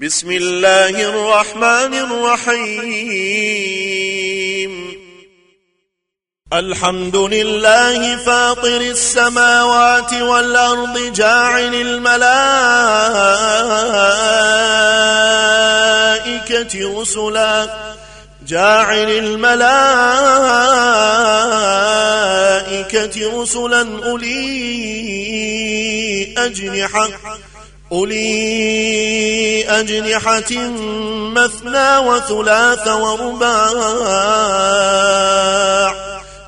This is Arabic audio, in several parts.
بسم الله الرحمن الرحيم. الحمد لله فاطر السماوات والأرض جاعل الملائكة رسلا. جاعل الملائكة رسلا أولي أجنحة. أولي أجنحة مثنى وثلاث ورباع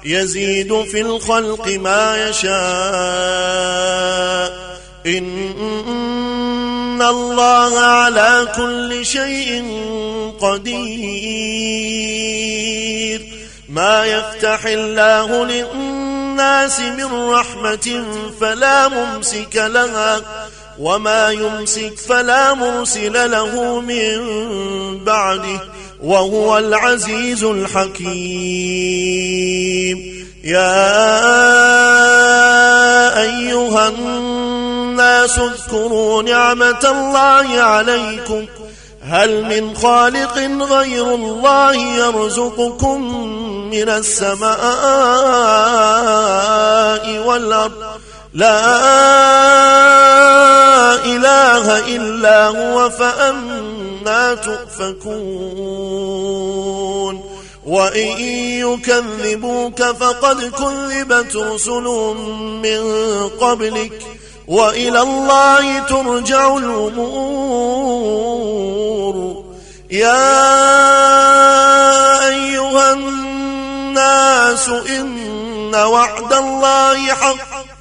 يزيد في الخلق ما يشاء. إن الله على كل شيء قدير. ما يفتح الله للناس من رحمة فلا ممسك لها. وما يمسك فلا مرسل له من بعده وهو العزيز الحكيم. يا أيها الناس اذكروا نعمة الله عليكم. هل من خالق غير الله يرزقكم من السماء والأرض؟ لا إله إلا هو فأنا تؤفكون. وإن يكذبوك فقد كذبت رسل من قبلك. وإلى الله ترجع الأمور. يا أيها الناس إن وعد الله حق.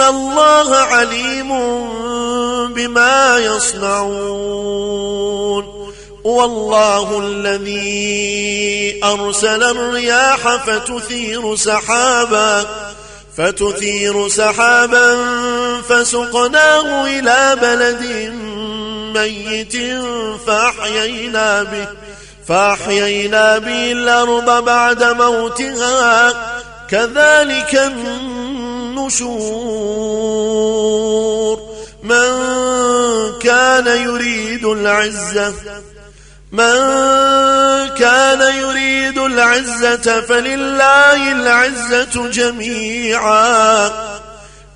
الله عليم بما يصنعون والله الذي أرسل الرياح فتثير سحابا فتثير سحابا فسقناه إلى بلد ميت فأحيينا به فأحيينا به الأرض بعد موتها كذلك النشور من كان يريد العزة من كان يريد العزة فلله العزة جميعا.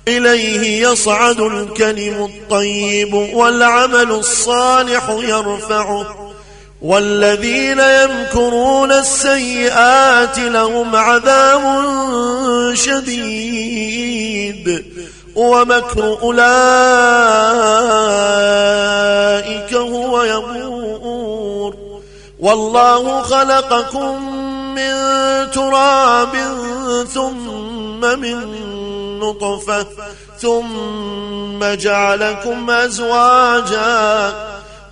إليه يصعد الكلم الطيب والعمل الصالح يرفعه. والذين يمكرون السيئات لهم عذاب شديد. ومكر أولئك هو يبور. والله خلقكم من تراب ثم من نطفة ثم جعلكم أزواجا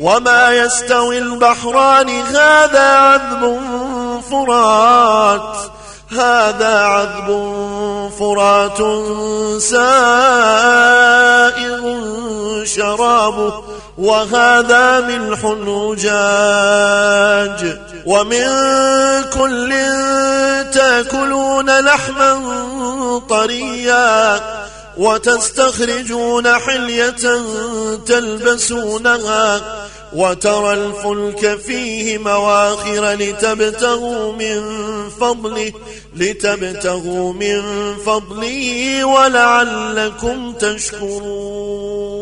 وما يستوي البحران هذا عذب فرات هذا عذب فرات سائغ شرابه وهذا ملح أجاج ومن كل تاكلون لحما طريا وتستخرجون حلية تلبسونها وترى الفلك فيه مواخر لتبتغوا من فضله لتبتغوا من فضله ولعلكم تشكرون.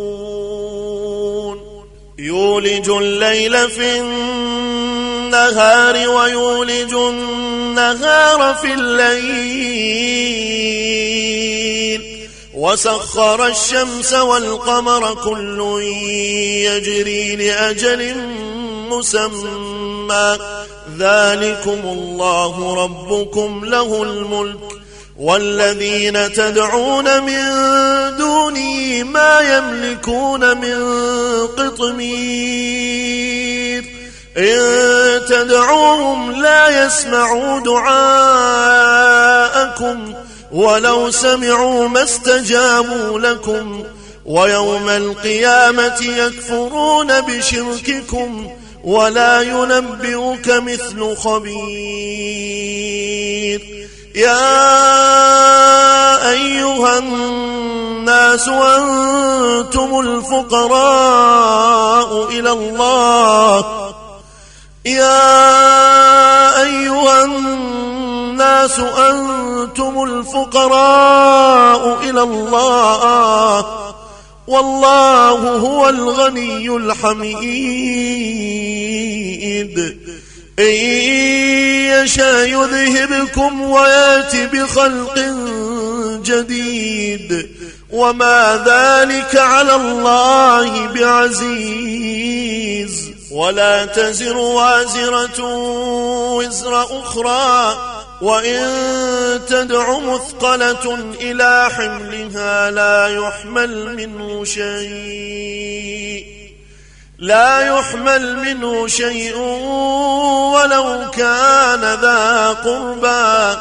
يولج الليل في النهار ويولج النهار في الليل. وسخر الشمس والقمر كل يجري لأجل مسمى. ذلكم الله ربكم له الملك. والذين تدعون من دونه ما يملكون من قطمير. إن تدعوهم لا يسمعوا دعاءكم. ولو سمعوا ما استجابوا لكم ويوم القيامة يكفرون بشرككم ولا ينبئك مثل خبير. يا أيها الناس أنتم الفقراء إلى الله. يا أيها الناس أنتم الفقراء إلى الله. والله هو الغني الحميد. إن يشاء يذهبكم وياتي بخلق جديد. وما ذلك على الله بعزيز. ولا تزر وازرة وزر أخرى. وإن تدع مثقلة إلى حملها لا يحمل منه شيء لا يحمل منه شيء ولو كان ذا قربى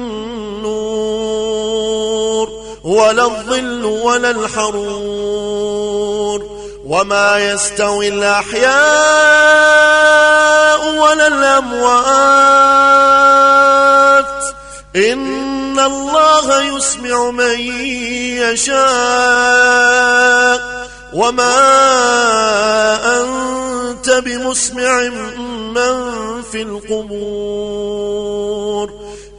ولا الظل ولا الحرور وما يستوي الأحياء ولا الأموات. إن الله يسمع من يشاء وما أنت بمسمع من في القبور.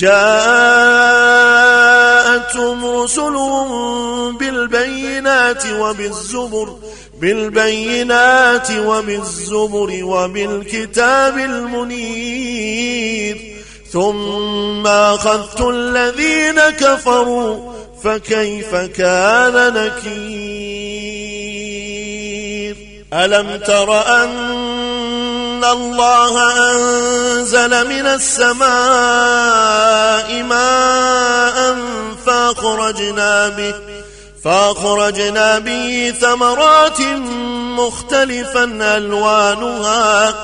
جاءتهم رسلهم بالبينات وبالزبر بالبينات وبالزبر وبالكتاب المنير. ثم أخذت الذين كفروا فكيف كان نكير؟ ألم تر أن الله أنزل من السماء ماء فأخرجنا به فأخرجنا به ثمرات مختلفا ألوانها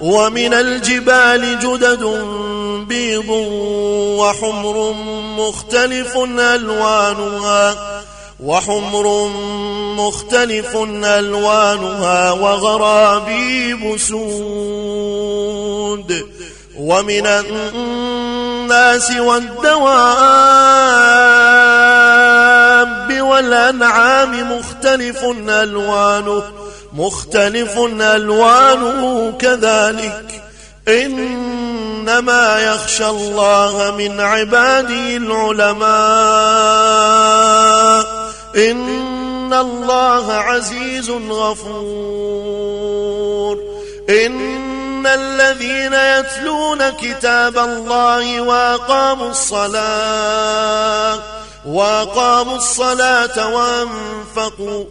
ومن الجبال جدد بيض وحمر مختلف ألوانها وحمر مختلف ألوانها وغرابيب سود ومن الناس والدواب والأنعام مختلف ألوانه مختلف ألوانه كذلك. إنما يخشى الله من عباده العلماء. إن الله عزيز غفور إن الذين يتلون كتاب الله وأقاموا الصلاة وأقاموا الصلاة وأنفقوا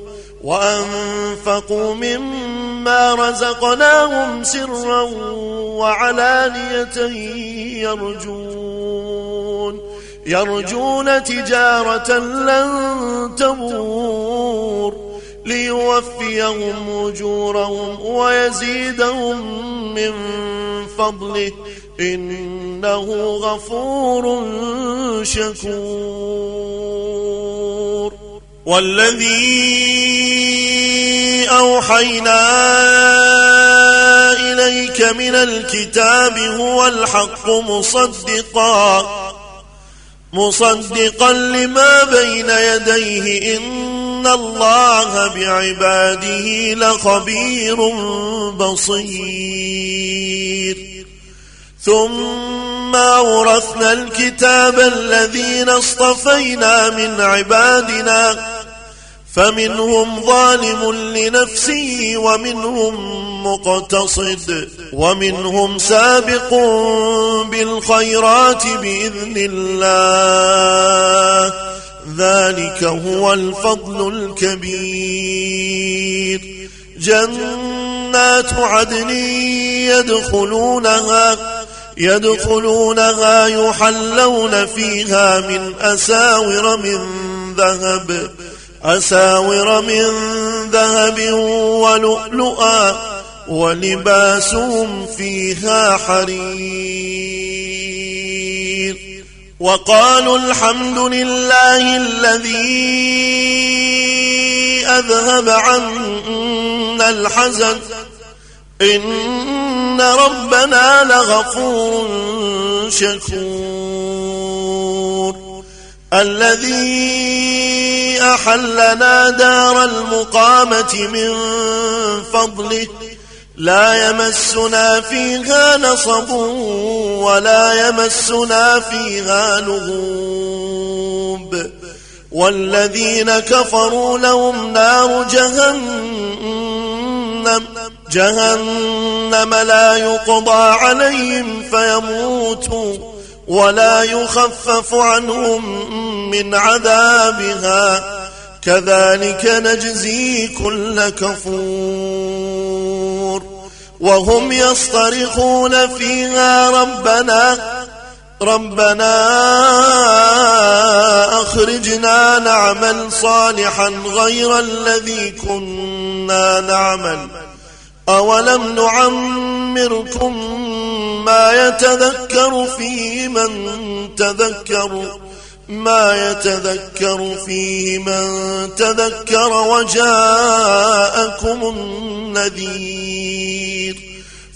وأنفقوا مما رزقناهم سرا وعلانية يرجون يرجون تجارة لن تبور ليوفيهم أجورهم ويزيدهم من فضله. إنه غفور شكور. والذي أوحينا إليك من الكتاب هو الحق مصدقا. مصدقا لما بين يديه إن الله بعباده لخبير بصير. ثم أورثنا الكتاب الذين اصطفينا من عبادنا فمنهم ظالم لنفسه ومنهم مقتصد ومنهم سابق بالخيرات بإذن الله. ذلك هو الفضل الكبير. جنات عدن يدخلونها يدخلونها يحلون فيها من أساور من ذهب. أساور من ذهب ولؤلؤا ولباسهم فيها حرير. وقالوا الحمد لله الذي أذهب عنا الحزن. إن ربنا لغفور شكور. الذي أحلنا دار المقامة من فضله. لا يمسنا فيها نصب ولا يمسنا فيها لغوب. والذين كفروا لهم نار جهنم. جهنم لا يقضى عليهم فيموتوا. ولا يخفف عنهم من عذابها. كذلك نجزي كل كفور. وهم يصطرخون فيها ربنا ربنا أخرجنا نعمل صالحا غير الذي كنا نعمل. أولم نعمركم ما يتذكر فيه من تذكر ما يتذكر فيه من تذكر وجاءكم النذير.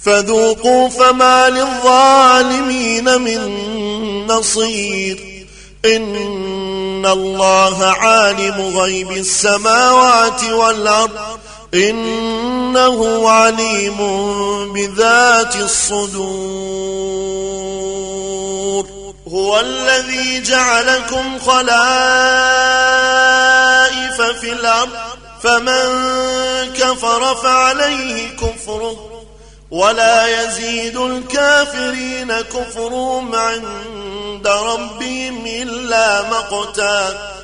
فذوقوا فما للظالمين من نصير. إن الله عالم غيب السماوات والأرض. إنه عليم بذات الصدور. هو الذي جعلكم خلائف في الأرض فمن كفر فعليه كفره ولا يزيد الكافرين كفرهم عند ربهم إلا مقتا.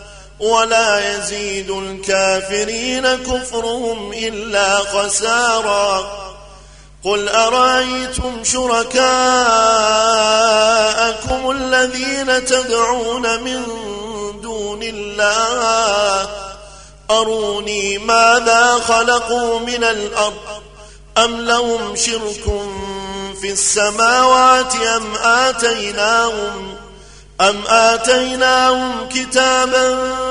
ولا يزيد الكافرين كفرهم إلا خسارا. قل أرأيتم شركاءكم الذين تدعون من دون الله؟ أروني ماذا خلقوا من الأرض؟ أم لهم شرك في السماوات أم آتيناهم أم آتيناهم كتابا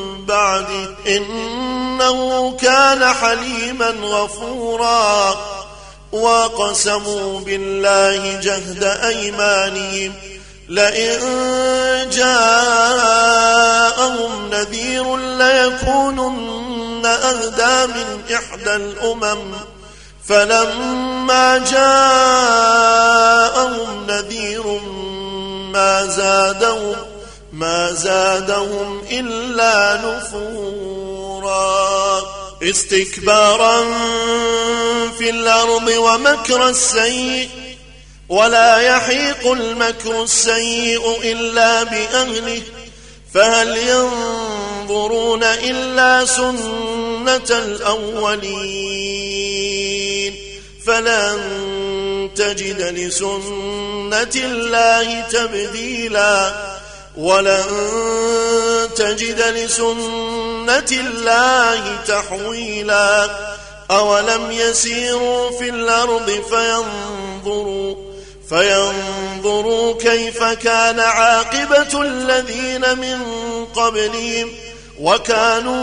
بعده إنه كان حليما غفورا. وقسموا بالله جهد أيمانهم. لئن جاءهم نذير ليكونن أهدى من إحدى الأمم. فلما جاءهم نذير ما زادهم ما زادهم إلا نفورا. استكبارا في الأرض ومكر السيء ولا يحيق المكر السيء إلا بأهله. فهل ينظرون إلا سنة الأولين؟ فلن تجد لسنة الله تبديلا. ولن تجد لسنة الله تحويلا. أولم يسيروا في الأرض فينظروا فينظروا كيف كان عاقبة الذين من قبلهم وكانوا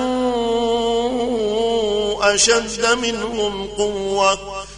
أشد منهم قوة.